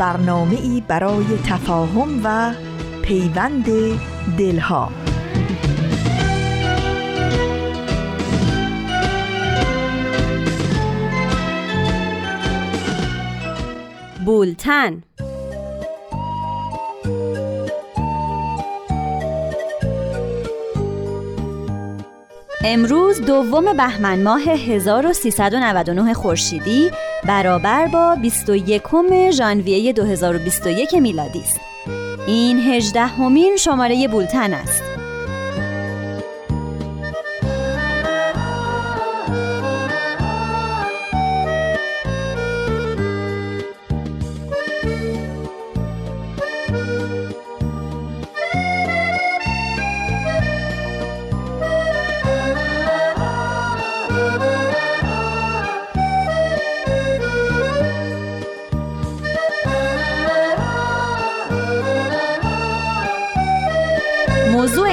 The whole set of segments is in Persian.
برنامه ای برای تفاهم و پیوند دلها. بولتن. امروز دوم بهمن ماه 1399 خورشیدی برابر با 21 ژانویه 2021 میلادی است. این 18 همین شماره بولتن است.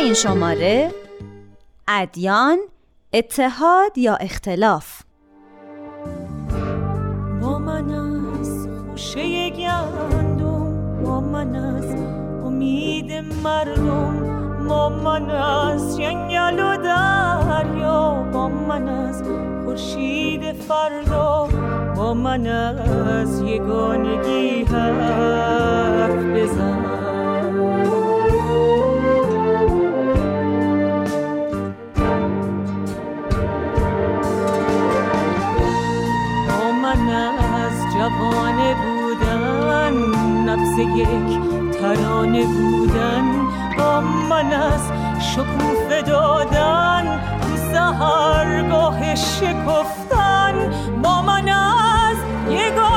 این شماره ادیان اتحاد یا اختلاف؟ با من از خوشه گندم با من از امید مردم با من از جنگل و دریا با من از خورشید فردا با من از یگانگی حرف بزن. جوانه بودن نفس یک ترانه بودن. با من از شکوفه دادن سهرگاه شکفتن. با من از یگانگی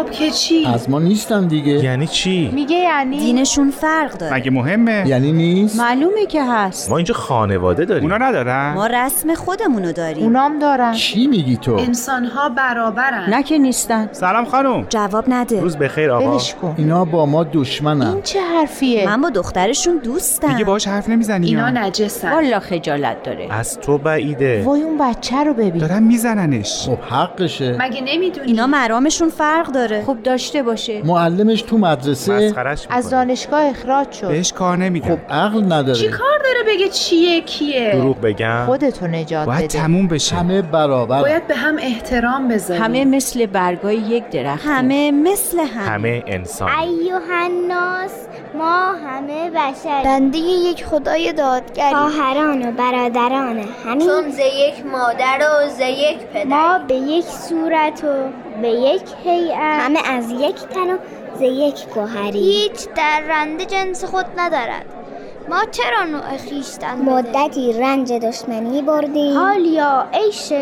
خب که چی؟ از ما نیستن دیگه. یعنی چی؟ میگه یعنی؟ دینشون فرق داره. مگه مهمه؟ یعنی نیست؟ معلومه که هست. ما اینجا خانواده داریم. اونا ندارن؟ ما رسم خودمونو داریم. اونام دارن. چی میگی تو؟ انسان ها برابرن. نه که نیستن. سلام خانم. جواب نده. روز بخیر آقا. ولش کن. اینا با ما دشمنن. این چه حرفیه؟ من با دخترشون دوستم دیگه باش حرف نمی‌زنی اینا؟ نجسن والا خجالت داره. از تو بعیده. وای اون بچه رو ببین. دارن میزننش. خب حقشه. مگه نمی‌دونی؟ اینا مرامشون فرق داره. خب داشته باشه. معلمش تو مدرسه از. دانشگاه اخراج شد. بهش کار خب نمیدم عقل نداره. چی کار داره بگه چیه کیه؟ دروغ بگم. خودتو نجات باید بده. تموم بشه. همه برابر. باید به هم احترام بذاری. همه مثل برگای یک درخت. همه مثل هم. همه انسان. ایوه الناس ما همه بشر. بنده یک خدای دادگری. خواهران و برادران همین. چون ز یک مادر و ز یک پدر. ما به یک صورت و به یک هیئت. همه از یک تن و ز یک گوهری. هیچ درنده جنس خود ندارد. ما چرا نوع خیشتن مدتی رنج دشمنی بردیم. حال یا عیش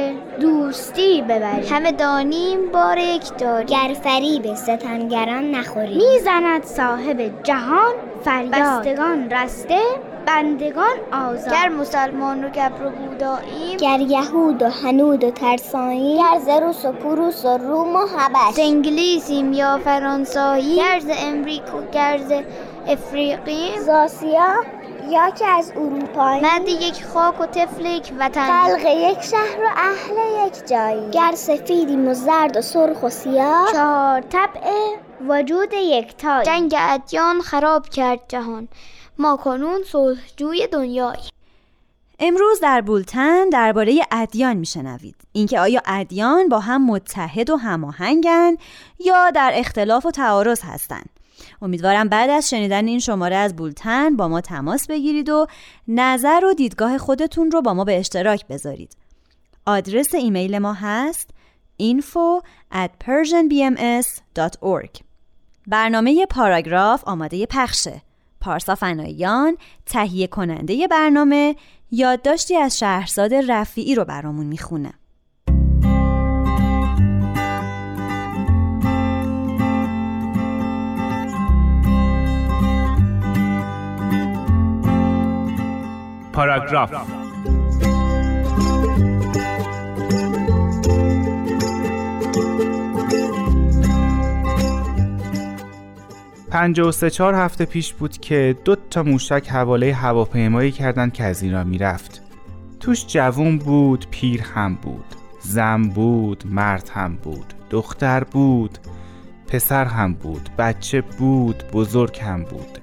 دوستی ببریم. همه دانیم بار یک دار گر فریب ستمگران نخوریم. می‌زند صاحب جهان فریاد. بستگان رسته بندگان آزاد. گر مسلمان و گبر و بوداییم گر یهود و هنود و ترساییم. گر ز روس و پروس و روم و حبش. انگلیسیم یا فرانسایی گر ز امریکا گر ز افریقیم. ز آسیا یا که از اروپایی مرد یک خاک و طفل یک وطن. خلق یک شهر و اهل یک جایی. گر سفیدیم و زرد و سرخ و سیاه. چهار طبع وجود یکتایی جنگ ادیان خراب کرد جهان. ما کنون صلحجوی دنیایی امروز در بولتن درباره ادیان میشنوید. اینکه آیا ادیان با هم متحد و هماهنگن یا در اختلاف و تعارض هستند. امیدوارم بعد از شنیدن این شماره از بولتن با ما تماس بگیرید و نظر و دیدگاه خودتون رو با ما به اشتراک بذارید. آدرس ایمیل ما هست info at persianbms.org برنامه پاراگراف آماده پخشه. پارسا فناییان تهیه کننده برنامه یادداشتی از شهرزاد رفیعی رو برامون می‌خونه. پاراگراف. پنجاه و سه چهار هفته پیش بود که دو تا موشک حواله هواپیمایی کردند که از ایران می‌رفت. توش جوون بود پیر هم بود زن بود مرد هم بود دختر بود پسر هم بود بچه بود بزرگ هم بود.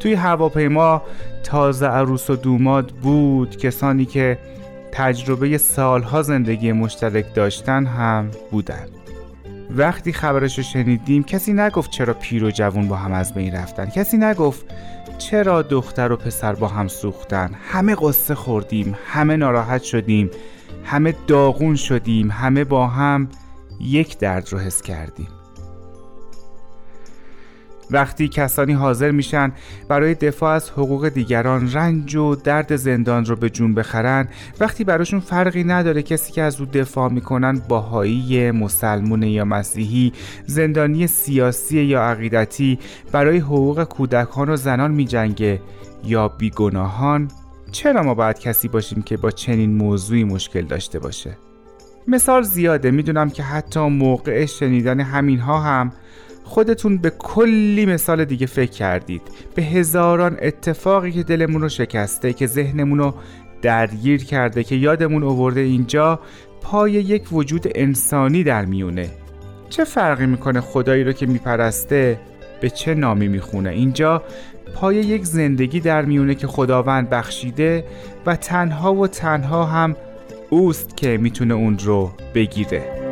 توی هواپیما تازه عروس و دوماد بود کسانی که تجربه سالها زندگی مشترک داشتن هم بودن. وقتی خبرش رو شنیدیم کسی نگفت چرا پیر و جوون با هم از بین رفتن. کسی نگفت چرا دختر و پسر با هم سوختن. همه قصه خوردیم همه ناراحت شدیم همه داغون شدیم همه با هم یک درد رو حس کردیم. وقتی کسانی حاضر میشن برای دفاع از حقوق دیگران رنج و درد زندان رو به جون بخرن وقتی براشون فرقی نداره کسی که از او دفاع می‌کنن باهایی مسلمون یا مسیحی زندانی سیاسی یا عقیدتی برای حقوق کودکان و زنان میجنگه یا بیگناهان چرا ما باید کسی باشیم که با چنین موضوعی مشکل داشته باشه؟ مثال زیاده می‌دونم که حتی موقع شنیدن همینها هم خودتون به کلی مثال دیگه فکر کردید. به هزاران اتفاقی که دلمون رو شکسته که ذهنمون رو درگیر کرده که یادمون آورده اینجا پای یک وجود انسانی در میونه. چه فرقی می‌کنه خدایی رو که میپرسته به چه نامی می‌خونه؟ اینجا پای یک زندگی در میونه که خداوند بخشیده و تنها و تنها هم اوست که می‌تونه اون رو بگیره.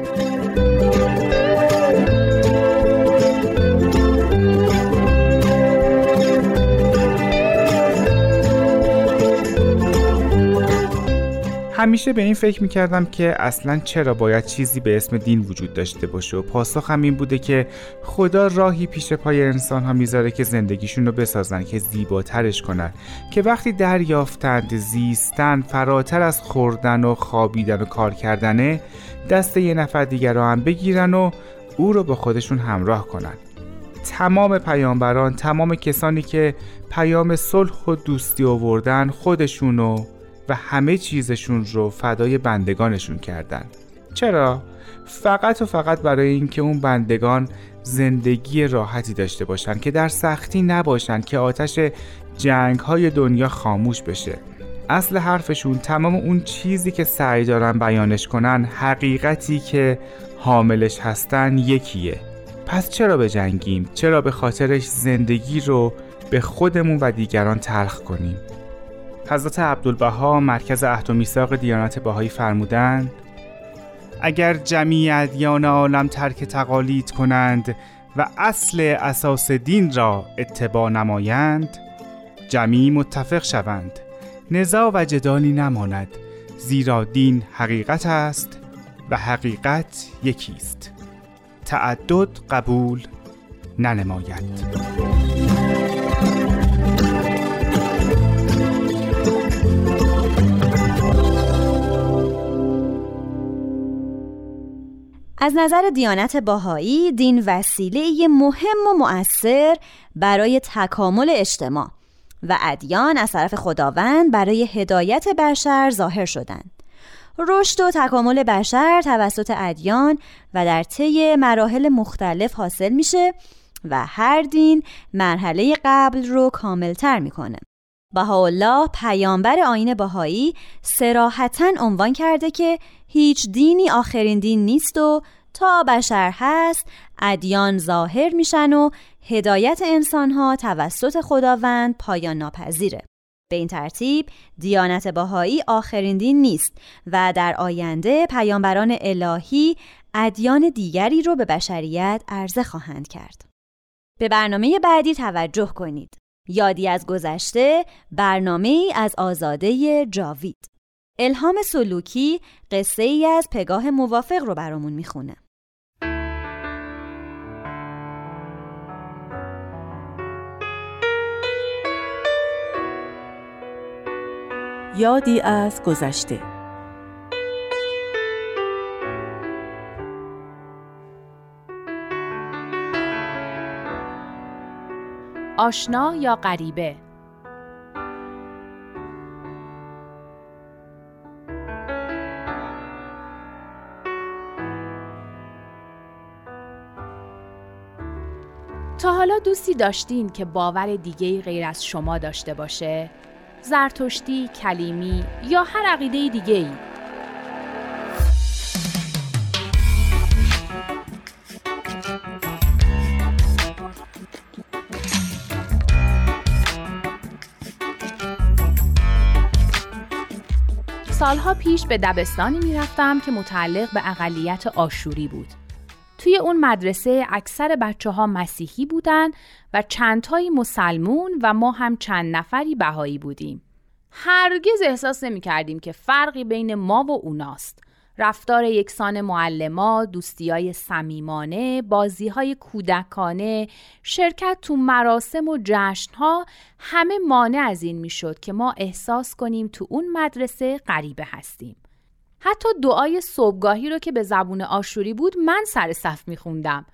همیشه به این فکر می‌کردم که اصلا چرا باید چیزی به اسم دین وجود داشته باشه و پاسخم این بوده که خدا راهی پیش پای انسان ها می‌ذاره که زندگیشون رو بسازن که زیباترش کنن که وقتی دریافتند زیستن فراتر از خوردن و خوابیدن و کار کردنه دست یه نفر دیگر رو هم بگیرن و او رو به خودشون همراه کنن. تمام پیامبران تمام کسانی که پیام صلح و دوستی آوردن خودشونو و همه چیزشون رو فدای بندگانشون کردن چرا؟ فقط و فقط برای اینکه اون بندگان زندگی راحتی داشته باشن که در سختی نباشن که آتش جنگ های دنیا خاموش بشه اصل حرفشون تمام اون چیزی که سعی دارن بیانش کنن حقیقتی که حاملش هستن یکیه پس چرا به جنگیم؟ چرا به خاطرش زندگی رو به خودمون و دیگران تلخ کنیم؟ حضرت عبدالبها مرکز عهد و میثاق دیانت بهایی فرمودند اگر جمیع ادیان عالم ترک تقالید کنند و اصل اساس دین را اتباع نمایند جمیع متفق شوند. نزاع و جدالی نماند زیرا دین حقیقت است و حقیقت یکی است تعدد قبول ننماید. از نظر دیانت باهایی دین وسیله مهم و مؤثر برای تکامل اجتماع و ادیان از طرف خداوند برای هدایت بشر ظاهر شدند. رشد و تکامل بشر توسط ادیان و در طی مراحل مختلف حاصل میشه و هر دین مرحله قبل رو کاملتر می‌کنه. بهاءالله پیامبر آین بهایی سراحتا عنوان کرده که هیچ دینی آخرین دین نیست و تا بشر هست ادیان ظاهر میشن و هدایت انسانها توسط خداوند پایان ناپذیره. به این ترتیب دیانت باهایی آخرین دین نیست و در آینده پیامبران الهی ادیان دیگری رو به بشریت عرضه خواهند کرد. به برنامه بعدی توجه کنید. یادی از گذشته برنامه از آزاده جاوید. الهام سلوکی قصه ای از پگاه موافق رو برامون می‌خونه. یادی از گذشته آشنا یا غریبه تا حالا دوستی داشتین که باور دیگه غیر از شما داشته باشه؟ زرتشتی، کلیمی یا هر عقیده دیگه ای؟ سالها پیش به دبستانی می‌رفتم که متعلق به اقلیت آشوری بود. توی اون مدرسه اکثر بچه ها مسیحی بودن و چندتایی مسلمون و ما هم چند نفری بهایی بودیم. هرگز احساس نمی کردیم که فرقی بین ما و اوناست. رفتار یکسان معلما، دوستی های سمیمانه، بازی های کودکانه، شرکت تو مراسم و جشن ها همه مانع از این می شد که ما احساس کنیم تو اون مدرسه غریبه هستیم. حتی دعای صبحگاهی رو که به زبون آشوری بود من سر صف میخوندم.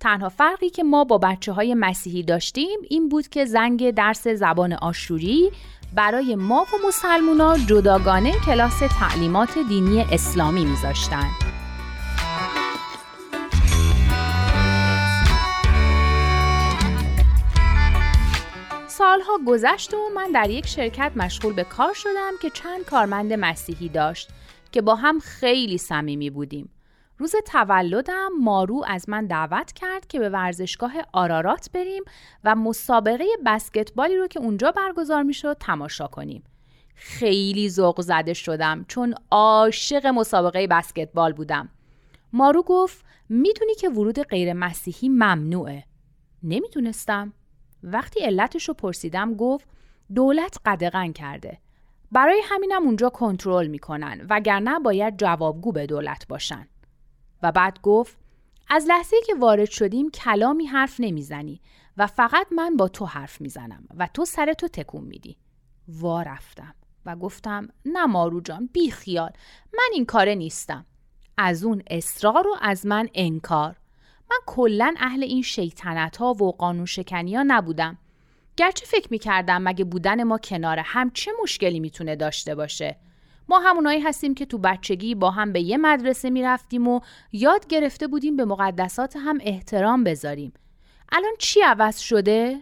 تنها فرقی که ما با بچه های مسیحی داشتیم این بود که زنگ درس زبان آشوری برای ما و مسلمونا جداگانه کلاس تعلیمات دینی اسلامی میذاشتن. سالها گذشت و من در یک شرکت مشغول به کار شدم که چند کارمند مسیحی داشت که با هم خیلی صمیمی بودیم. روز تولدم مارو از من دعوت کرد که به ورزشگاه آرارات بریم و مسابقه بسکتبالی رو که اونجا برگزار می‌شد تماشا کنیم. خیلی ذوق زده شدم چون عاشق مسابقه بسکتبال بودم. مارو گفت می‌دونی که ورود غیر مسیحی ممنوعه. نمی‌دونستم. وقتی علتش رو پرسیدم گفت دولت قدغن کرده. برای همینم اونجا کنترل می‌کنن وگرنه باید جوابگو به دولت باشن. و بعد گفت از لحظه که وارد شدیم کلامی حرف نمی‌زنی و فقط من با تو حرف می‌زنم و تو سرتو تکون میدی. وا رفتم و گفتم نه مارو جان بی خیال من این کاره نیستم. از اون اصرار و از من انکار. من کلا اهل این شیطنت ها و قانون شکنی ها نبودم. گرچه فکر می‌کردم مگه بودن ما کنار هم چه مشکلی می‌تونه داشته باشه. ما همونایی هستیم که تو بچگی با هم به یه مدرسه می‌رفتیم و یاد گرفته بودیم به مقدسات هم احترام بذاریم. الان چی عوض شده؟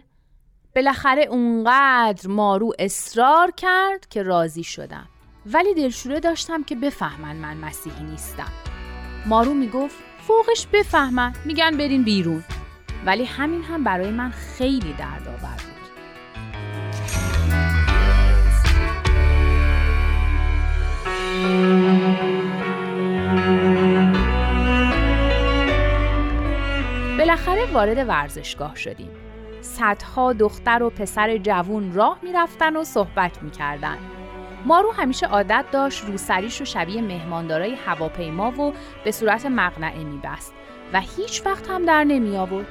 بالاخره اونقدر مارو اصرار کرد که راضی شدم. ولی دلشوره داشتم که بفهمن من مسیحی نیستم. مارو می‌گفت فوقش بفهمن میگن برین بیرون. ولی همین هم برای من خیلی دردآور. بالاخره وارد ورزشگاه شدیم. صدها دختر و پسر جوون راه می‌رفتن و صحبت می‌کردن. مارو همیشه عادت داشت روسریش رو شبیه مهماندارای هواپیما و به صورت مقنعه میبست و هیچ وقت هم در نمی آورد.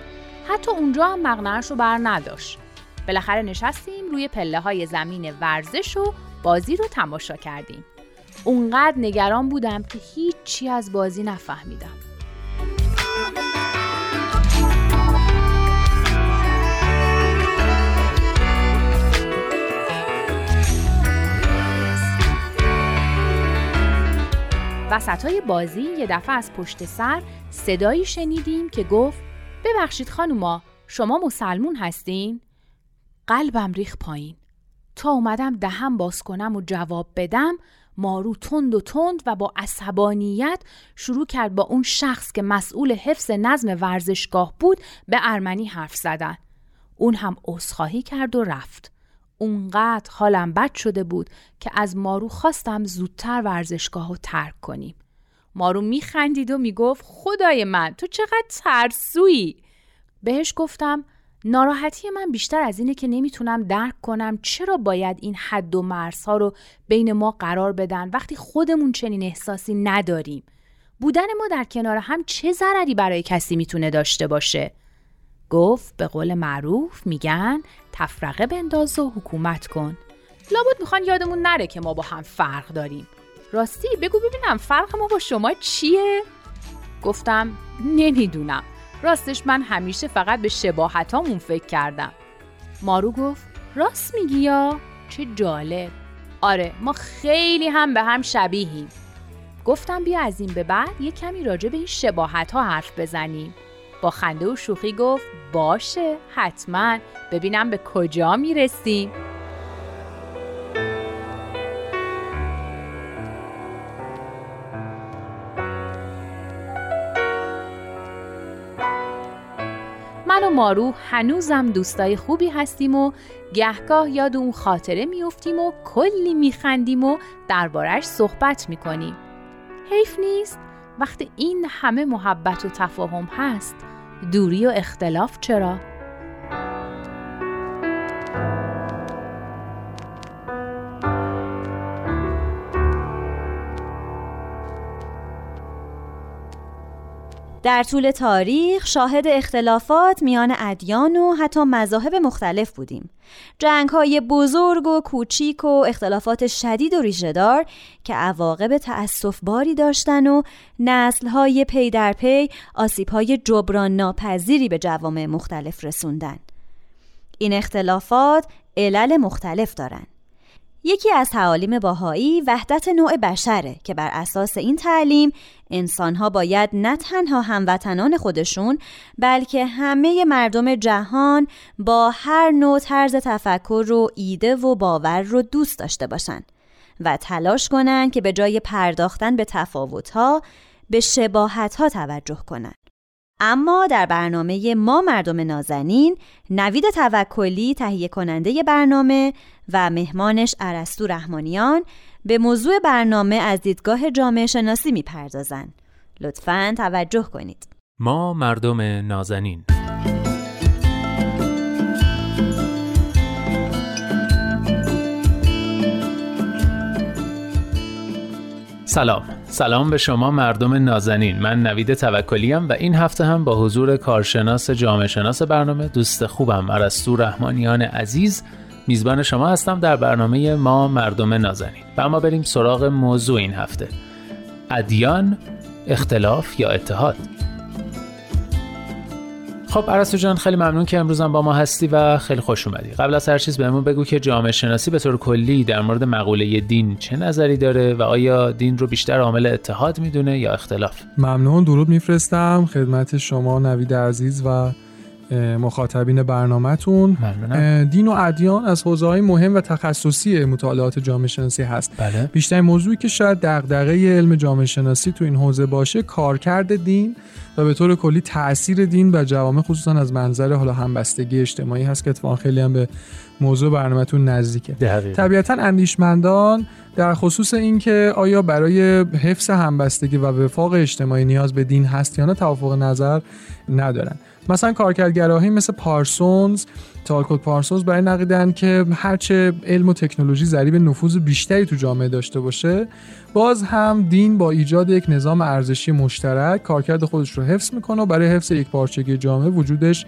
حتی اونجا هم مقنعش رو بر نداشت. بالاخره نشستیم روی پله های زمین ورزش و بازی رو تماشا کردیم. اونقدر نگران بودم که هیچی از بازی نفهمیدم. وسط های بازی یه دفعه از پشت سر صدایی شنیدیم که گفت ببخشید خانوما شما مسلمون هستین؟ قلبم ریخ پایین تا اومدم دهم باز کنم و جواب بدم مارو تند و تند و با عصبانیت شروع کرد با اون شخص که مسئول حفظ نظم ورزشگاه بود به ارمنی حرف زدن. اون هم عذرخواهی کرد و رفت. اونقدر حالم بد شده بود که از مارو خواستم زودتر ورزشگاه رو ترک کنیم. مارو میخندید و می‌گفت خدای من تو چقدر ترسویی. بهش گفتم ناراحتی من بیشتر از اینه که نمی‌تونم درک کنم چرا باید این حد و مرزها رو بین ما قرار بدن وقتی خودمون چنین احساسی نداریم. بودن ما در کنار هم چه ضرری برای کسی می‌تونه داشته باشه؟ گفت به قول معروف میگن تفرقه بنداز و حکومت کن. لابد می‌خوان یادمون نره که ما با هم فرق داریم. راستی بگو ببینم فرق ما با شما چیه؟ گفتم نمی‌دونم. راستش من همیشه فقط به شباهتامون فکر کردم. مارو گفت راست میگی یا؟ چه جالب. آره ما خیلی هم به هم شبیهیم. گفتم بیا از این به بعد یه کمی راجع به این شباهت ها حرف بزنیم. با خنده و شوخی گفت باشه حتما. ببینم به کجا می‌رسیم. و مارو هنوزم دوستای خوبی هستیم و گهگاه یاد اون خاطره میفتیم و کلی میخندیم و دربارش صحبت می‌کنیم. حیف نیست وقتی این همه محبت و تفاهم هست دوری و اختلاف چرا؟ در طول تاریخ شاهد اختلافات میان ادیان و حتی مذاهب مختلف بودیم. جنگ های بزرگ و کوچیک و اختلافات شدید و ریشهدار که عواقب تأصف باری داشتن و نسل های پی در پی آسیب های جبران ناپذیری به جوامع مختلف رسوندن. این اختلافات علل مختلف دارند. یکی از تعالیم باهایی وحدت نوع بشره که بر اساس این تعلیم انسانها باید نه تنها هموطنان خودشون بلکه همه مردم جهان با هر نوع طرز تفکر و ایده و باور رو دوست داشته باشند و تلاش کنند که به جای پرداختن به تفاوتها به شباهت ها توجه کنند. اما در برنامه ما مردم نازنین نوید توکلی تهیه کننده برنامه و مهمانش عرستو رحمانیان به موضوع برنامه از دیدگاه جامعه شناسی می‌پردازند. لطفاً توجه کنید. ما مردم نازنین سلام. سلام به شما مردم نازنین. من نوید توکلیم و این هفته هم با حضور کارشناس جامعه شناس برنامه دوست خوبم ارسطو رحمانیان عزیز میزبان شما هستم در برنامه ما مردم نازنین. و اما بریم سراغ موضوع این هفته. ادیان اختلاف یا اتحاد؟ خب عرستو جان خیلی ممنون که امروزم با ما هستی و خیلی خوش اومدی. قبل از هر چیز بهمون بگو که جامعه شناسی به طور کلی در مورد مقوله دین چه نظری داره و آیا دین رو بیشتر عامل اتحاد می‌دونه یا اختلاف؟ ممنون درود میفرستم. خدمت شما نوید عزیز و مخاطبین برنامهتون. دین و ادیان از حوزه های مهم و تخصصی مطالعات جامعه شناسی هست. بله. بیشتر موضوعی که شاید دغدغه علم جامعه شناسی تو این حوزه باشه کارکرد دین و به طور کلی تاثیر دین و جوامع خصوصا از منظر حالا همبستگی اجتماعی هست که اتفاقا خیلی هم به موضوع برنامهتون نزدیکه. طبیعتا اندیشمندان در خصوص اینکه آیا برای حفظ همبستگی و وفاق اجتماعی نیاز به دین هست یا نه توافق نظر ندارن. مثلا کارکردگراهی مثل پارسونز تالکوت پارسونز برای نقیدن که هرچه علم و تکنولوژی ذریب نفوذ بیشتری تو جامعه داشته باشه. باز هم دین با ایجاد یک نظام ارزشی مشترک کارکرد خودش رو حفظ می‌کنه و برای حفظ یک پارچگی جامعه وجودش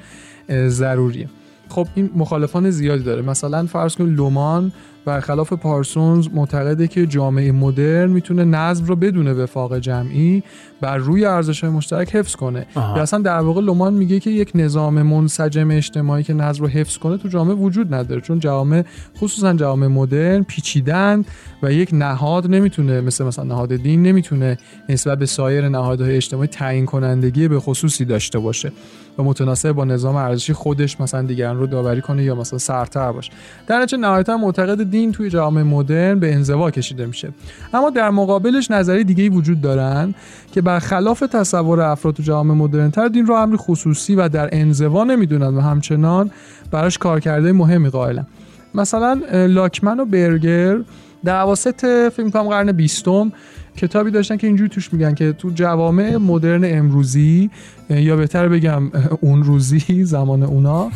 ضروریه. خب این مخالفان زیادی داره. مثلا فرض کنید لومان برخلاف پارسونز معتقده که جامعه مدرن می‌تونه نظم رو بدون وفاق جمعی بر روی ارزش مشترک حفظ کنه. یا اصلا در واقع لومان میگه که یک نظام منسجم اجتماعی که نظم رو حفظ کنه تو جامعه وجود نداره. چون جامعه خصوصا جامعه مدرن پیچیدن و یک نهاد نمی‌تونه مثل مثلا نهاد دین نمی‌تونه نسبت به سایر نهادهای اجتماعی تعیین کنندگی به خصوصی داشته باشه و متناسب با نظام ارزشی خودش مثلا دیگران رو داوری کنه یا مثلا سرتر باشه. در نتیجه نهایتا معتقد دین توی جامعه مدرن به انزوا کشیده میشه. اما در مقابلش نظری دیگه وجود دارن که برخلاف تصور افراد تو جامعه مدرن تر دین رو امر خصوصی و در انزوا نمی‌دونن و همچنان براش کارکرده مهمی قائلن. مثلا لاکمن و برگر در اواسط فیلم کنم قرن بیستم کتابی داشتن که اینجوری توش میگن که تو جوامع مدرن امروزی یا بهتر بگم اون روزی زمان اونا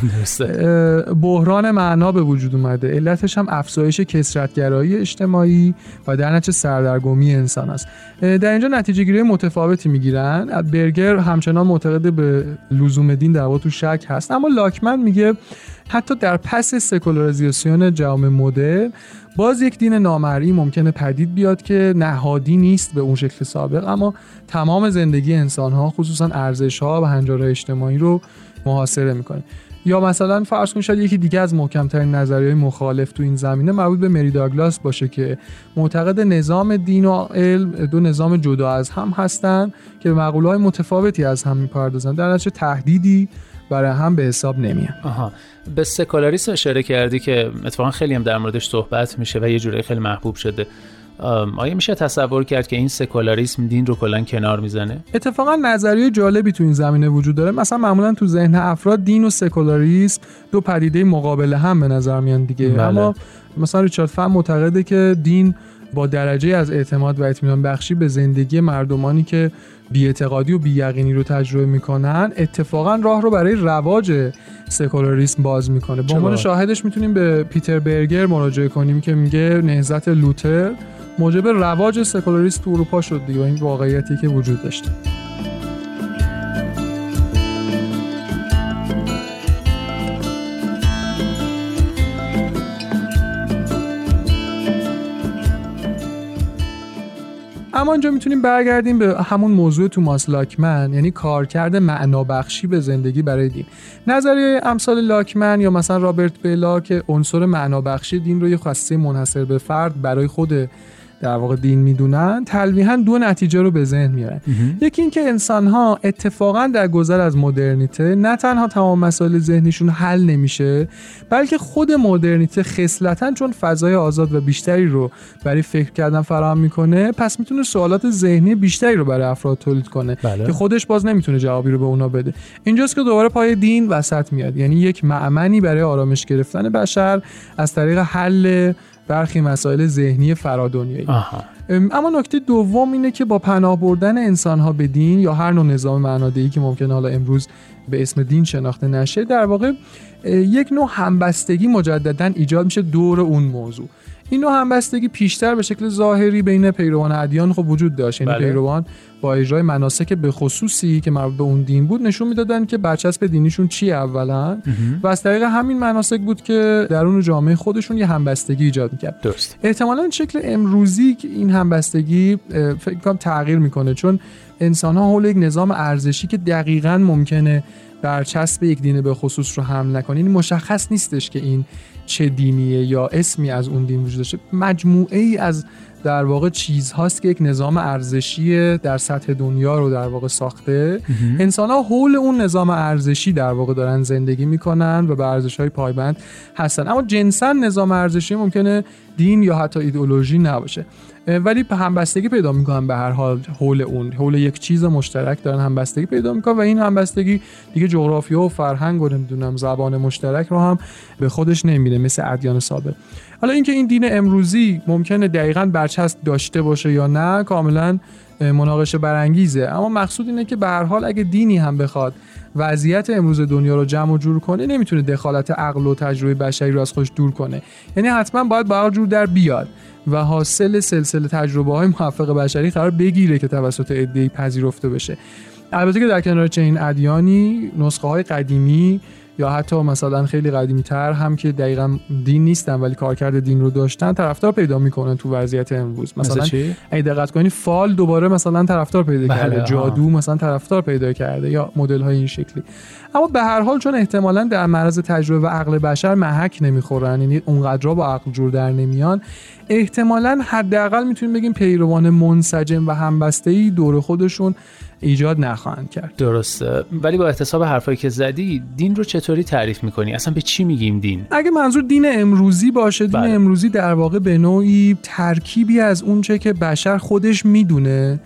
بحران معنا به وجود اومده. علتش هم افزایش کسرتگرایی اجتماعی و در نتیجه سردرگمی انسان است. در اینجا نتیجه گیری متفاوتی می‌گیرن. برگر همچنان معتقد به لزوم دین در تو شک هست. اما لاکمن میگه حتی در پس سکولاریزاسیون جامعه مدرن باز یک دین نامرئی ممکنه پدید بیاد که نهادی نیست به اون شکل سابق اما تمام زندگی انسان ها خصوصا ارزش ها و هنجارهای اجتماعی رو محاصره می‌کنه. یا مثلا فرض کنید شاید یکی دیگه از محکمترین نظریه مخالف تو این زمینه مربوط به مری داگلاس باشه که معتقد نظام دین و علم دو نظام جدا از هم هستن که به مقوله های متفاوتی از هم می‌پردازن. در نتیجه تهدیدی برای هم به حساب نمیان آها. به سکولاریسم اشاره کردی که اتفاقا خیلی هم در موردش صحبت میشه و یه جوری خیلی محبوب شده. آیا میشه تصور کرد که این سکولاریسم دین رو کلا کنار می‌زنه؟ اتفاقا نظریه جالبی تو این زمینه وجود داره. مثلا معمولا تو ذهن افراد دین و سکولاریسم دو پدیده مقابل هم به نظر میان دیگه. بله. اما مثلا ریچارد فهم معتقده که دین با درجه از اعتماد و اطمینان بخشی به زندگی مردمانی که بیاعتقادی و بییقینی رو تجربه می‌کنن اتفاقا راه رو برای رواج سکولاریسم باز می‌کنه. به عنوان شاهدش می‌تونیم به پیتر برگر مراجعه کنیم که میگه نهضت لوتر موجب رواج سکولاریسم تو اروپا شد دیگه این واقعیتی که وجود داشته. اما اینجا می‌تونیم برگردیم به همون موضوع توماس لاکمن یعنی کارکرد معنابخشی به زندگی برای دین. نظریه امثال لاکمن یا مثلا رابرت بیلا که عنصر معنابخشی دین رو یه خاصیت منحصر به فرد برای خود در واقع دین می‌دونن تلویحا دو نتیجه رو به ذهن میارن. یکی اینکه انسان ها اتفاقا در گذر از مدرنیته نه تنها تمام مسائل ذهنیشون حل نمیشه بلکه خود مدرنیته خصلتا چون فضای آزاد و بیشتری رو برای فکر کردن فراهم می‌کنه پس می‌تونه سوالات ذهنی بیشتری رو برای افراد تولید کنه بله. که خودش باز نمی‌تونه جوابی رو به اونا بده. اینجاست که دوباره پای دین وسط میاد. یعنی یک معمنی برای آرامش گرفتن بشر از طریق حل برخی مسائل ذهنی فرادنیایی. اما نکته دوم اینه که با پناه بردن انسان ها به دین یا هر نوع نظام معنادهی که ممکن حالا امروز به اسم دین شناخته نشه در واقع یک نوع همبستگی مجددا ایجاد میشه دور اون موضوع. این نوع همبستگی پیشتر به شکل ظاهری بین پیروان ادیان خب وجود داشت. یعنی بله. پیروان با اجرای مناسک به خصوصی که مربوط به اون دین بود نشون می‌دادن که برچسب دینیشون چیه اولا و از طریق همین مناسک بود که درون جامعه خودشون یه همبستگی ایجاد می‌کرد. درست. احتمالا شکل امروزی که این همبستگی فکر کنم تغییر می‌کنه چون انسان ها حول یک نظام ارزشی که دقیقا ممکنه برچسب یک دین به خصوص رو حمل نکنه این مشخص نیستش که این چه دینیه یا اسمی از اون دین وجود داشته مجموعه ای از در واقع چیزهاست که یک نظام ارزشی در سطح دنیا رو در واقع ساخته. انسان ها حول اون نظام ارزشی در واقع دارن زندگی می‌کنن و به ارزش های پایبند هستن. اما جنسا نظام ارزشی ممکنه دین یا حتی ایدئولوژی نباشه. ولی به همبستگی پیدا می‌کنن به هر حال حول اون. حول یک چیز مشترک دارن همبستگی پیدا می‌کنن و این همبستگی دیگه جغرافیا و فرهنگ و نمی‌دونم زبان مشترک رو هم به خودش نمیره مثل ادیان سابق حالا اینکه این دین امروزی ممکنه دقیقا برچسب داشته باشه یا نه کاملا مناقشه برانگیزه. اما مقصود اینه که به هر حال اگه دینی هم بخواد وضعیت امروز دنیا رو جمع و جور کنه نمی‌تونه دخالت عقل و تجربه بشری رو از خودش دور کنه. یعنی حتما باید با عقل جور در بیاد. و حاصل سلسله تجربه های موفق بشری قرار بگیره که توسط عده‌ای پذیرفته بشه. البته که در کنار چنین ادیانی نسخه های قدیمی یا حتی مثلا خیلی قدیمی تر هم که دقیقا دین نیستن ولی کارکرد دین رو داشتن طرفدار پیدا می‌کنن تو وضعیت امروز مثلا؟ اگه دقت کنی فال دوباره مثلا طرفدار پیدا بله، کرده. جادو مثلا طرفدار پیدا کرده یا مدل های این شکلی اما به هر حال چون احتمالا در معرض تجربه و عقل بشر محک نمی‌خورن یعنی اونقدر با عقل جور در نمیان احتمالا حداقل می‌تونیم بگیم پیروان منسجم و همبسته ای دور خودشون ایجاد نخواهند کرد. درسته. ولی با احتساب حرفایی که زدی دین رو چطوری تعریف می‌کنی؟ اصلا به چی میگیم دین؟ اگه منظور دین امروزی باشه دین بله. امروزی در واقع به نوعی ترکیبی از اونچه که بشر خودش می‌دونه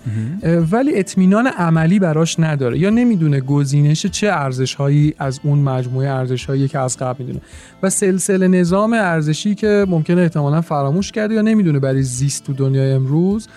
ولی اطمینان عملی براش نداره. یا نمی‌دونه گزینش چه ارزش هایی از اون مجموعه ارزش هایی که از قبل می‌دونه. و سلسله نظام ارزشی که ممکنه احتمالا فراموش کرده یا نمی‌دونه برای زیست تو دنیای امروز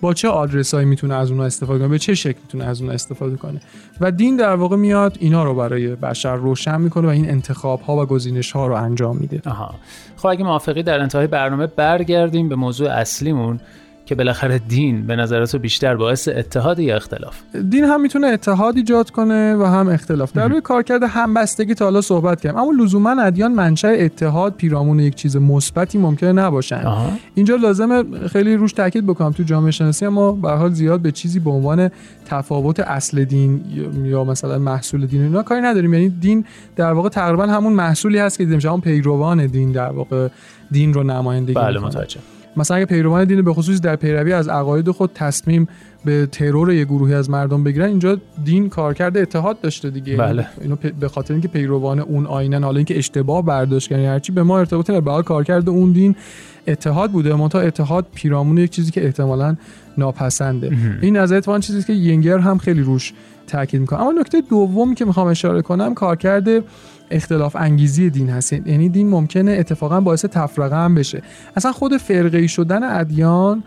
با چه آدرسایی می‌تونه از اونها استفاده کنه؟ به چه شکل می‌تونه از اونها استفاده کنه؟ و دین در واقع میاد اینا رو برای بشر روشن می‌کنه و این انتخاب ها و گزینش ها رو انجام میده. آها. خب اگه موافقی در انتهای برنامه برگردیم به موضوع اصلیمون. که بالاخره دین به نظر تو بیشتر باعث اتحاد یا اختلاف؟ دین هم می‌تونه اتحاد ایجاد کنه و هم اختلاف. در روی کارکرد همبستگی تا حالا صحبت کردیم. اما لزوما ادیان منشأ اتحاد پیرامون یک چیز مثبتی ممکنه نباشن. آها. اینجا لازمه خیلی روش تاکید بکنم. تو جامعه شناسی اما به حال زیاد به چیزی به عنوان تفاوت اصل دین یا- مثلا محصول دین اینا کاری نداریم. یعنی دین در واقع تقریبا همون محصولی هست که همون پیروان دین در واقع دین رو نمایندگی بله. متوجه مثلا اگه پیروان دین به خصوص در پیروی از عقاید خود تصمیم به ترور یه گروهی از مردم بگیرن اینجا دین کارکرد اتحاد داشته دیگه. بله. اینو به خاطر اینکه پیروان اون آینن حالا اینکه اشتباه برداشت کردن هرچی به ما ارتباطی نداره به کارکرد اون دین اتحاد بوده منتها اتحاد پیرامون یک چیزی که احتمالاً ناپسنده. این از اتفاقا چیزی که ینگر هم خیلی روش تاکید می‌کنه. اما نکته دومی که می‌خوام اشاره کنم کارکرد اختلاف انگیزی دین هست یعنی دین ممکنه اتفاقا باعث تفرقه هم بشه. اصلا خود فرقه شدن ادیان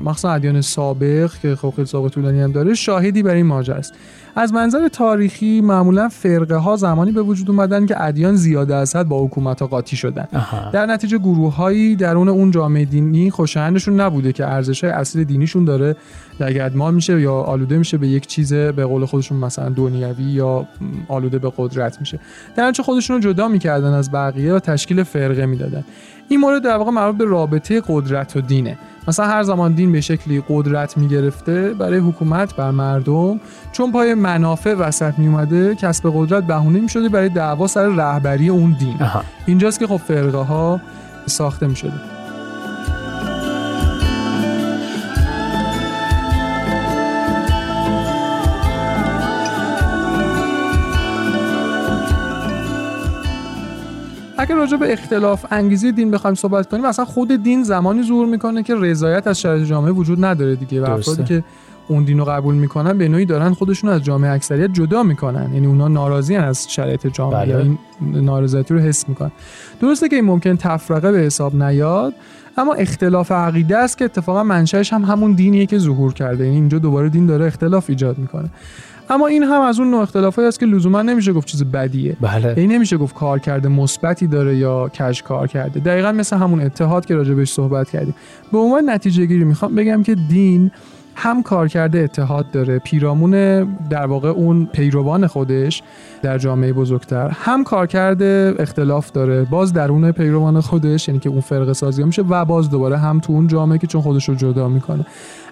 مخصوصا ادیان سابق که خب خیلی سابقه طولانی هم داره شاهدی بر این ماجرا است. از منظر تاریخی معمولا فرقه ها زمانی به وجود اومدن که ادیان زیاده از حد با حکومت ها قاطی شدن. آها. در نتیجه گروه هایی درون اون جامعه دینی خوشایندشون نبوده که ارزش های اصلی دینیشون داره لگدمال میشه یا آلوده میشه به یک چیز به قول خودشون مثلا دنیوی یا آلوده به قدرت میشه. در نتیجه خودشون رو جدا می‌کردن از بقیه و تشکیل فرقه می‌دادن. این مورد در واقع مربوط به رابطه قدرت و دینه. مثلا هر زمان دین به شکلی قدرت می‌گرفته برای حکومت بر مردم چون پای منافع وسط میومده کسب قدرت بهونه می‌شده برای دعوا سر رهبری اون دین. اینجاست که خب فرقه ها ساخته می‌شده. اگر راجع به اختلاف انگیزی دین بخوایم صحبت کنیم اصلا خود دین زمانی ظهور می‌کنه که رضایت از شرایط جامعه وجود نداره دیگه و افرادی که اون دین رو قبول می‌کنن به نوعی دارن خودشون از جامعه اکثریت جدا می‌کنن. یعنی اونا ناراضی از شرایط جامعه بله. یا این نارضایتی رو حس می‌کنن. درسته که این ممکن تفرقه به حساب نیاد اما اختلاف عقیده است که اتفاقا منشأش هم همون دینیه که ظهور کرده. یعنی اینجا دوباره دین داره اختلاف ایجاد می‌کنه. اما این هم از اون نوع اختلافایی است که لزوما نمیشه گفت چیز بدیه. بله. یعنی نمیشه گفت کار کرده مثبتی داره یا کج کار کرده. دقیقا مثل همون اتحاد که راجبش صحبت کردیم. به عنوان نتیجه گیری می‌خوام بگم که دین هم کار کرده اتحاد داره. پیرامون در واقع اون پیروان خودش در جامعه بزرگتر. هم کار کرده اختلاف داره. باز درون پیروان خودش یعنی که اون فرقه سازی میشه و باز دوباره هم تو اون جامعه که چون خودش رو جدا می‌کنه.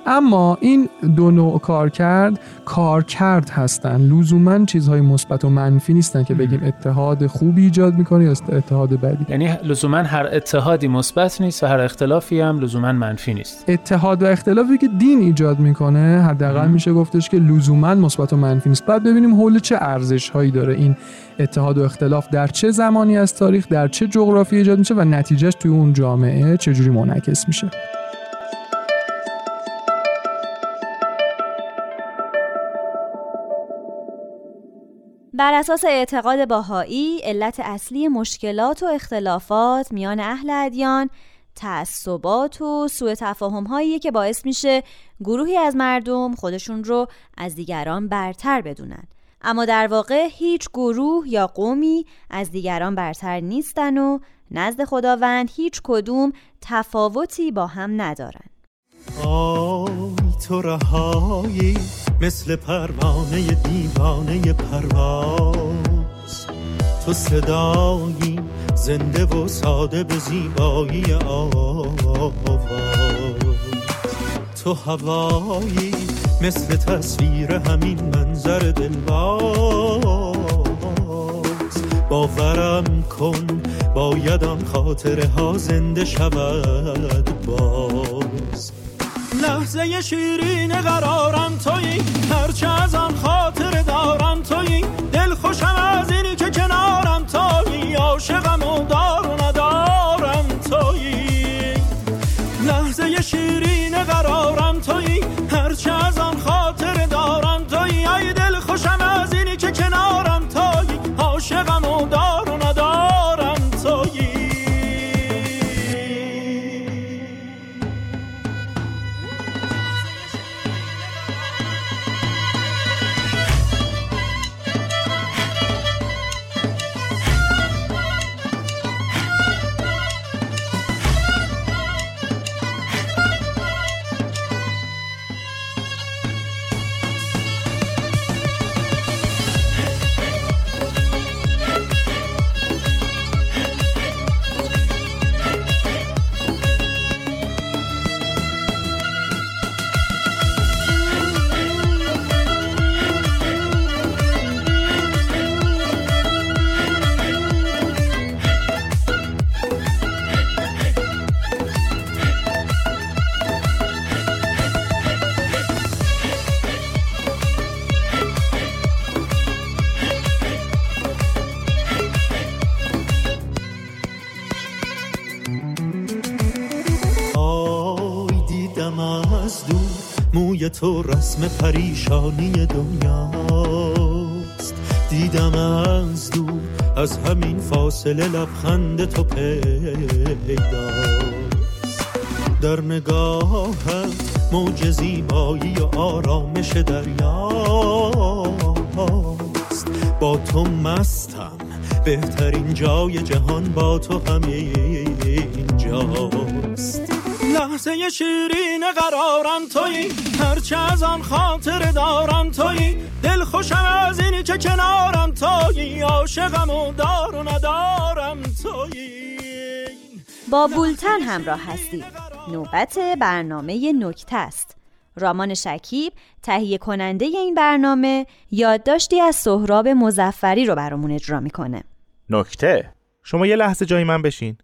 اما این دو نوع کار کرد کار کرد هستن. لزوما چیزهای مثبت و منفی نیستن که بگیم اتحاد خوبی ایجاد می‌کنه یا اتحاد بدی. یعنی لزوما هر اتحادی مثبت نیست و هر اختلافی هم لزوما منفی نیست. اتحاد و اختلافی که دین ایجاد می‌کنه حداقل میشه گفتش که لزوما مثبت و منفی نیست. بعد ببینیم حول چه ارزش هایی داره این اتحاد و اختلاف. در چه زمانی از تاریخ در چه جغرافی ایجاد میشه و نتیجهش توی اون جامعه چجوری منعکس میشه. بر اساس اعتقاد باهایی علت اصلی مشکلات و اختلافات میان اهل ادیان تعصبات و سوء تفاهم هایی که باعث میشه گروهی از مردم خودشون رو از دیگران برتر بدونن. اما در واقع هیچ گروه یا قومی از دیگران برتر نیستن و نزد خداوند هیچ کدوم تفاوتی با هم ندارن. تو رهایی مثل پروانه دیوانه پرواز. تو صدایی زنده و ساده به زیبایی آواز. تو هوایی مثل تصویر همین منظر دلباز. باورم کن باید آن خاطره ها زنده شود باز. لحظه شیرین قرارم تویی. هرچه آن خاطر دارم تویی. دل خوشم از اینی که کنارم تویی. عاشقم و تو رسم پریشانی دنیاست. دیدم از دور از همین فاصله لبخند تو پیداست. در نگاهت موج زیبایی و آرامش دریاست. با تو مستم بهترین جای جهان با تو همین جاست لحظه شیرین قرارم تویی هرچه از آن خاطر دارم تویی دل خوشم از اینی که کنارم تویی عاشقم و دار و ندارم تویی با بولتن همراه هستید نوبت برنامه نکته است. رامان شکیب تهیه کننده این برنامه یادداشتی از سهراب مزفری رو برامون اجرا می‌کنه. نکته. شما یه لحظه جای من بشین.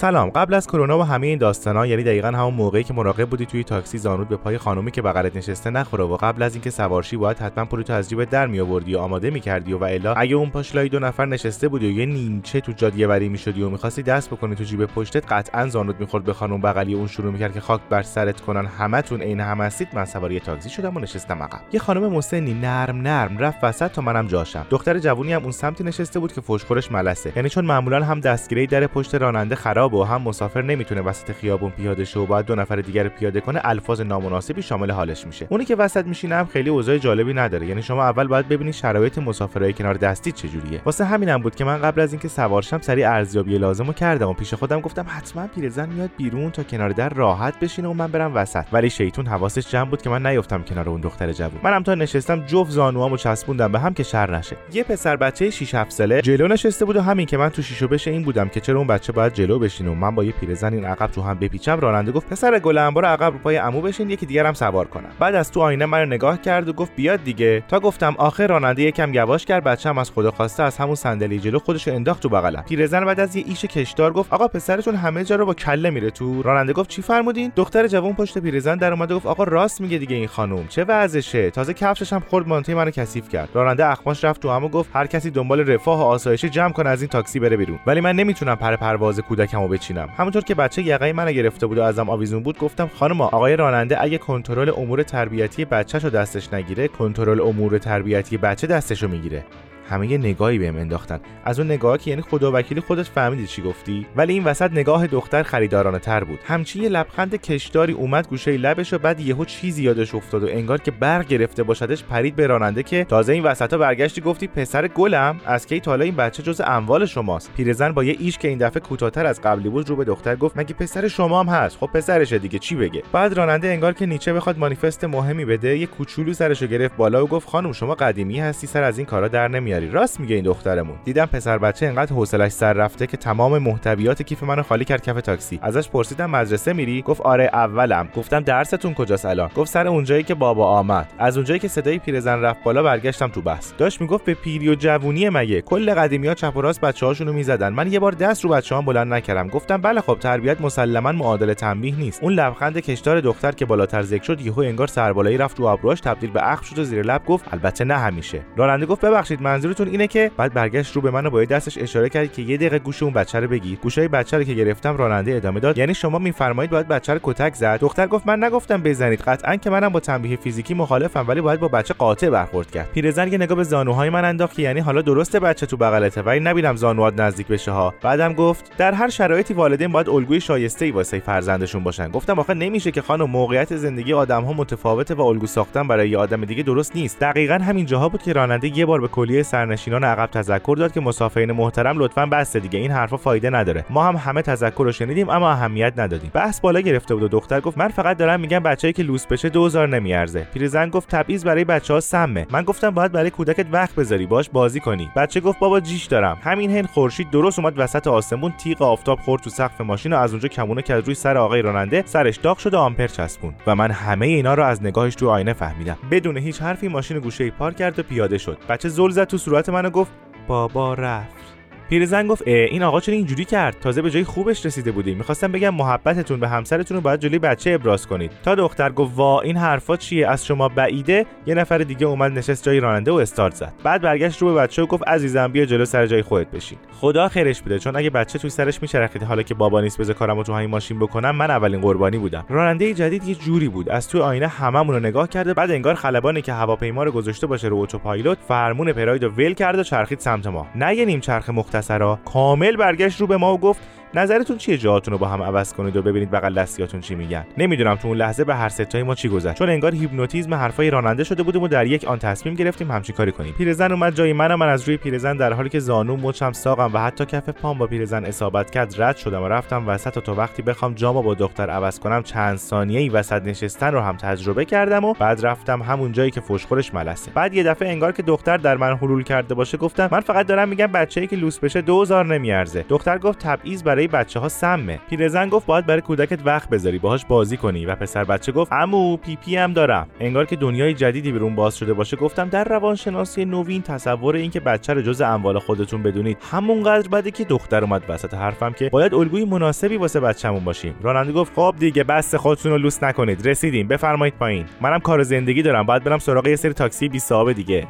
سلام. قبل از کرونا و همه این داستانا یعنی دقیقا همون موقعی که مراقب بودی توی تاکسی زانود به پای خانومی که بغلت نشسته نخوره و قبل از اینکه سوارشی باید حتما پولتو از جیبت در میآوردی و آماده می‌کردی و الا اگه اون پاشلای دو نفر نشسته بودی و یه نیمچه تو جادیه وری می‌شدی و می‌خواستی دست بکنی تو جیب پشتت قطعا زانود می‌خورد به خانم بغلی اون شروع می‌کرد که خاک بر سرت کنن. همتون عین هم هستید. من سواری تاکسی شدم و نشستم عقب. یه خانم مسنی نرم نرم رفت وسط تا منم جاشم دختر جوونی هم اون سمتی نشسته بود که فشخورش ملسه. یعنی چون معمولا هم دستگیره در پشت راننده خراب و هم مسافر نمی‌تونه وسط خیابون پیاده شه و باید دو نفر دیگر رو پیاده کنه الفاظ نامناسبی شامل حالش میشه. اونی که وسط میشینه هم خیلی اوضاع جالبی نداره. یعنی شما اول باید ببینید شرایط مسافرای کنار دستی چجوریه. واسه همینم بود که من قبل از اینکه سوارشم سری ارزیابی لازمو کردم و پیش خودم گفتم حتما پیرزن میاد بیرون تا کنار در راحت بشینه و من برم وسط. ولی شیطون حواسش جمع بود که من نیفتم کنار اون دختر جوون. منم تا نشستم جفت زانوامو چسبوندم به هم که شر نشه. یه پسر بچه 6 7 ساله جلو نشسته بود و همین که من تو شیشو بشه این بودم که چرا اون بچه باید جلو بشینه و من با یه پیرزن این عقب تو هم بپیچم راننده گفت پسر گلم برو عقب رو پای عمو بشین یکی دیگرم سوار کنم. بعد از تو آینه منو نگاه کرد و گفت بیاد دیگه. تا گفتم آخر راننده یکم یواش کرد بچه‌م از خدا خواسته از همون صندلی جلو خودش انداخت تو بغلم. پیرزن بعد از یه ایش کشدار گفت آقا پسرتون همه جا رو با کله میره تو؟ راننده گفت چی فرمودین؟ دختر جوان پشت پیرزن در اومد گفت آقا راست میگه دیگه این خانم چه وضعشه؟ تازه کفشش هم خورد مانتوی منو کثیف کرد. راننده اخماش رفت تو همو گفت هر کسی دنبال رفاه و آسایش جمع کنه از این تاکسی بره بیرون. ولی من نمی‌تونم پر پرواز کودکمو بچینم. همونطور که بچه یقه منو گرفته بود و ازم آویزون بود گفتم خانم آقای راننده اگه کنترل امور تربیتی بچه‌شو دستش نگیره کنترل امور تربیتی بچه دستشو می‌گیره. همه یه نگاهی بهم انداختن. از اون نگاه که یعنی خدا وکیلی خودت فهمیدی چی گفتی؟ ولی این وسط نگاه دختر خریدارانه تر بود. همچی یه لبخند کشداری اومد گوشه لبش و بعد یهو چیزی یادش افتاد و انگار که برق گرفته باشدش پرید به راننده که تازه این وسطا برگشتی گفتی پسر گلم؟ از کی؟ تا این بچه جز اموال شماست. پیرزن با یه ایش که این دفعه کوتاهتر از قبلی بود رو به دختر گفت مگه پسر شما هم هست؟ خب پسرشه دیگه چی بگه؟ بعد راننده انگار که نیچه بخواد مانیفست مهمی بده یه کوچولو سرشو گرفت بالا و گفت خانم شما قدیمی هستی سر از این کارا در نمیاری. راست میگه این دخترمون. دیدم پسر بچه انقدر حوصلش سر رفته که تمام محتویات کیف منو خالی کرد کف تاکسی. ازش پرسیدم مدرسه میری؟ گفت آره اولم. گفتم درستون کجاست الان؟ گفت سر اونجایی که بابا آمد. از اونجایی که صدای پیرزن رفت بالا برگشتم تو بحث داشت می‌گفت به پیری و جوونی مگه؟ کل قدیمی ها چپ و راست بچه‌هاشونو می‌زدن. من یه بار دست رو بچه‌هام بلند نکردم. گفتم بله خب تربیت مسلما معادل تنبیه نیست. اون لبخند کشدار دختر که بالاتر ذکر شد یهو انگار سربالایی رفت رو ابروش تبدیل به اخم شد و زیر لب گفت البته نه همیشه. راننده گفت ببخشید منظورتون اینه که بعد برگشت رو به من و با دستش اشاره کرد که یه دقیقه گوش اون بچه رو بگیر. گوشای بچه رو که گرفتم راننده ادامه داد. یعنی شما میفرمایید باید بچه رو کتک زد. دختر گفت من نگفتم بزنید. قطعا که منم با تنبیه فیزیکی مخالفم ولی باید با بچه قاطع برخورد کرد. پیرزن یه نگاه به زانوهای من انداخت که یعنی حالا درسته بچه تو بغلته ولی نبینم زانوات نزدیک بشه ها. بعدم گفت در هر شرایطی والدین باید الگوی شایسته ای واسه فرزندشون باشن. گفتم آخه نمیشه که خانم موقعیت زندگی آدم ها متفاوته و الگو ساختن برای یه آدم دیگه درست نیست. دقیقا همین جاها بود که راننده یه بار به کلیه سرنشینان عقب تذکر داد که مسافرین محترم لطفا بس دیگه این حرفا فایده نداره. ما هم همه تذکر رو شنیدیم اما اهمیت ندادیم. بحث بالا گرفته بود و دختر گفت من فقط دارم میگم بچه‌ای که لوس بشه 2000 نمیارزه. پیرزن گفت تبعیض برای بچه ها سمه. من گفتم باید برای کودکت وقت بذاری باش بازی کنی. بچه گفت بابا جیش دارم. همین هن خورشید درست اومد وسط آسمون تیغ آفتاب خورد تو سقف ماشین و از اونجا کمونه کرد روی سر آقای راننده سرش داغ شد و آمپر چسبون. و من همه اینا رو از نگاهش تو آینه فهمیدم. بدون هیچ حرفی ماشین گوشه پارک کرد و پیاده شد. بچه زل زد تو صورت منو گفت بابا رفت. پیرزن گفت این آقا چرا اینجوری کرد؟ تازه به جای خوبش رسیده بودیم. می‌خواستم بگم محبتتون به همسرتون رو باید جلوی بچه ابراز کنید. تا دختر گفت وا این حرفا چیه؟ از شما بعیده؟ یه نفر دیگه اومد نشست جای راننده و استارت زد. بعد برگشت رو به بچه و گفت عزیزم بیا جلو سر جای خودت بشین. خدا خیرش بده چون اگه بچه توی سرش میچرخید حالا که بابا نیست بذار کارمو تو همین ماشین بکنم من اولین قربانی بودم. راننده جدید یه جوری بود از تو آینه هممون رو نگاه کرده بعد انگار خلبانی که هواپیما رو گذاشته باشه رو اتوپایلوت فرمون پراید و ول کرد و چرخید سمت ما. نه یه نیم چرخ مختصرا کامل برگشت رو به ما و گفت نظرتون چیه جاهاتون رو با هم عوض کنید و ببینید بغل دستیاتون چی میگن؟ نمی‌دونم تو اون لحظه به هر سه تای ما چی گذشت. چون انگار هیپنوتیزم حرفای راننده شده بودیم و در یک آن تصمیم گرفتیم همچین کاری کنیم. پیرزن اومد جای منم من از روی پیرزن در حالی که زانو مچم ساقم و حتی کف پام با پیرزن اصابت کرد رد شدم و رفتم وسط و تا وقتی بخوام جامو با دختر عوض کنم چند ثانیه ای وسط نشستن رو هم تجربه کردم و بعد رفتم همون جایی که فشخورش ملسه. بعد یه دفعه انگار که دختر در من حلول کرده باشه گفتم من فقط دارم میگم بچه‌ای که لوس بشه 2000 نمیارزه. دختر گفت تبعیض برای بچه ها سمه. پیرزن گفت باید برای کودکت وقت بذاری باهاش بازی کنی. و پسر بچه گفت عمو پی پی هم دارم. انگار که دنیای جدیدی برومون باز شده باشه گفتم در روانشناسی نوین تصور این که بچه رو جز اموال خودتون بدونید همونقدر بده که دختر اومد وسط حرفم که باید الگوی مناسبی واسه بچه‌مون باشیم. راننده گفت خب دیگه بس خودتون رو لوس نکنید. رسیدیم. بفرمایید پایین. منم کار زندگی دارم. باید برم سراغ یه سری تاکسی بی صاحب دیگه.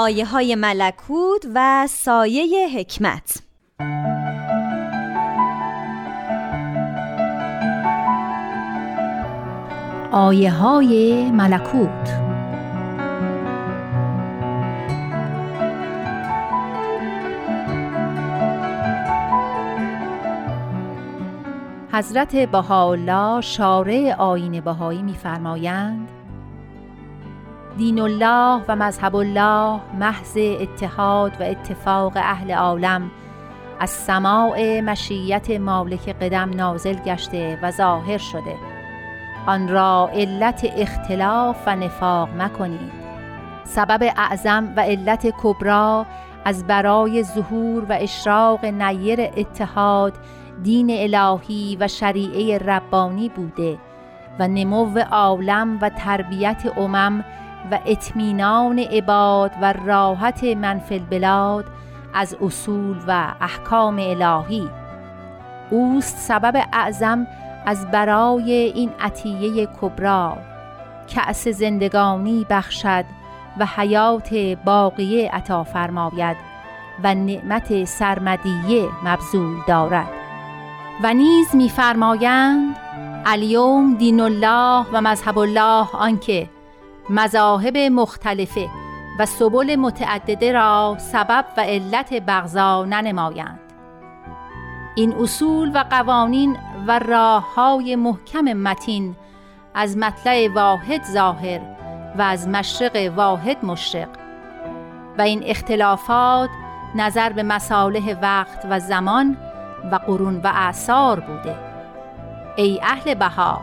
آیه های ملکوت و سایه حکمت. آیه های ملکوت. حضرت بهاءالله شارع آین بهایی میفرمایند دین الله و مذهب الله محض اتحاد و اتفاق اهل عالم. از سماع مشیت مالک قدم نازل گشته و ظاهر شده. آن را علت اختلاف و نفاق مکنید. سبب اعظم و علت کبرا از برای ظهور و اشراق نیر اتحاد دین الهی و شریعه ربانی بوده و نمو عالم و تربیت امم و اطمینان عباد و راحت منفل بلاد از اصول و احکام الهی. اوست سبب اعظم از برای این عطیه کبرا کأس زندگانی بخشد و حیات باقیه عطا فرماید و نعمت سرمدیه مبذول دارد. و نیز میفرمایند الیوم دین الله و مذهب الله آنکه مذاهب مختلفه و سبل متعدده را سبب و علت بغضا ننمایند. این اصول و قوانین و راه های محکم متین از مطلع واحد ظاهر و از مشرق واحد مشرق و این اختلافات نظر به مصالح وقت و زمان و قرون و اعثار بوده. ای اهل بها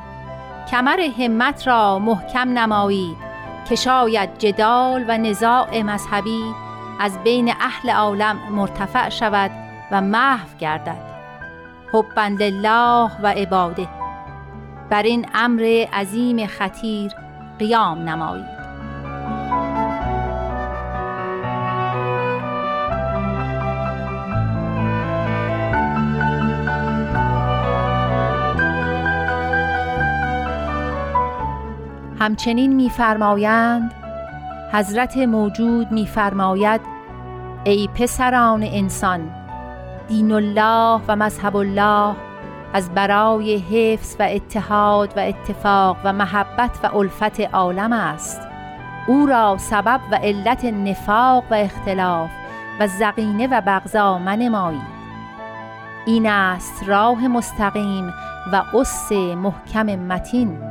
کمر همت را محکم نمایید. که شاید جدال و نزاع مذهبی از بین اهل عالم مرتفع شود و محو گردد. حبا لله و عباده. بر این امر عظیم خطیر قیام نمایید همچنین میفرمایند حضرت موجود میفرماید ای پسران انسان دین الله و مذهب الله از برای حفظ و اتحاد و اتفاق و محبت و الفت عالم است. او را سبب و علت نفاق و اختلاف و زقینه و بغضا منمایید. این است راه مستقیم و اس محکم متین.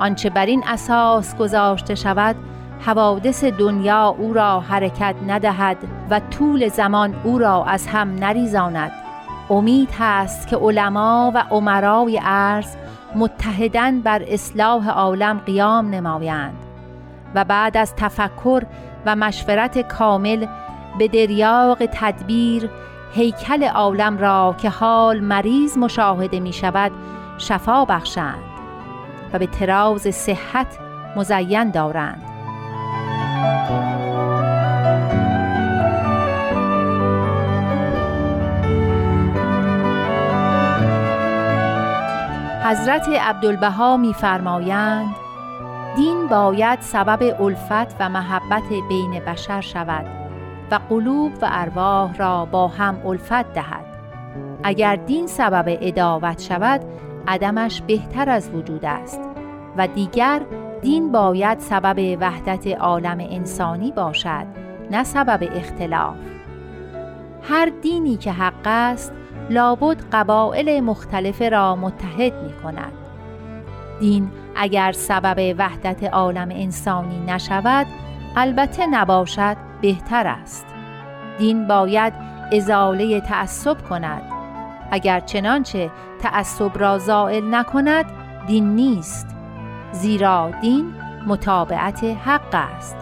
آنچه بر این اساس گذاشته شود حوادث دنیا او را حرکت ندهد و طول زمان او را از هم نریزاند. امید هست که علما و عمرای عرض متحدن بر اصلاح عالم قیام نمایند و بعد از تفکر و مشورت کامل به دریاق تدبیر هیکل عالم را که حال مریض مشاهده می شود شفا بخشند. و به تراز صحت مزین دارند. حضرت عبدالبها میفرمایند دین باید سبب الفت و محبت بین بشر شود و قلوب و ارواح را با هم الفت دهد. اگر دین سبب اداوت شود عدمش بهتر از وجود است و دیگر دین باید سبب وحدت عالم انسانی باشد نه سبب اختلاف. هر دینی که حق است لابد قبائل مختلف را متحد می کند دین اگر سبب وحدت عالم انسانی نشود البته نباشد بهتر است. دین باید ازاله تعصب کند. اگر چنانچه تعصب را زائل نکند دین نیست زیرا دین متابعت حق است.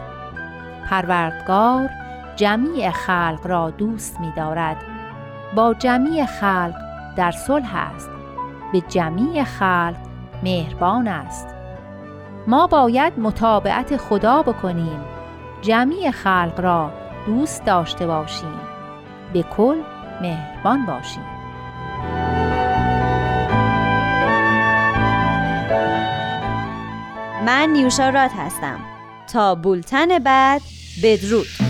پروردگار جمیع خلق را دوست می دارد با جمیع خلق در صلح است. به جمیع خلق مهربان است. ما باید متابعت خدا بکنیم. جمیع خلق را دوست داشته باشیم. به کل مهربان باشیم. من نیوشا رات هستم. تا بولتن بعد بدرود.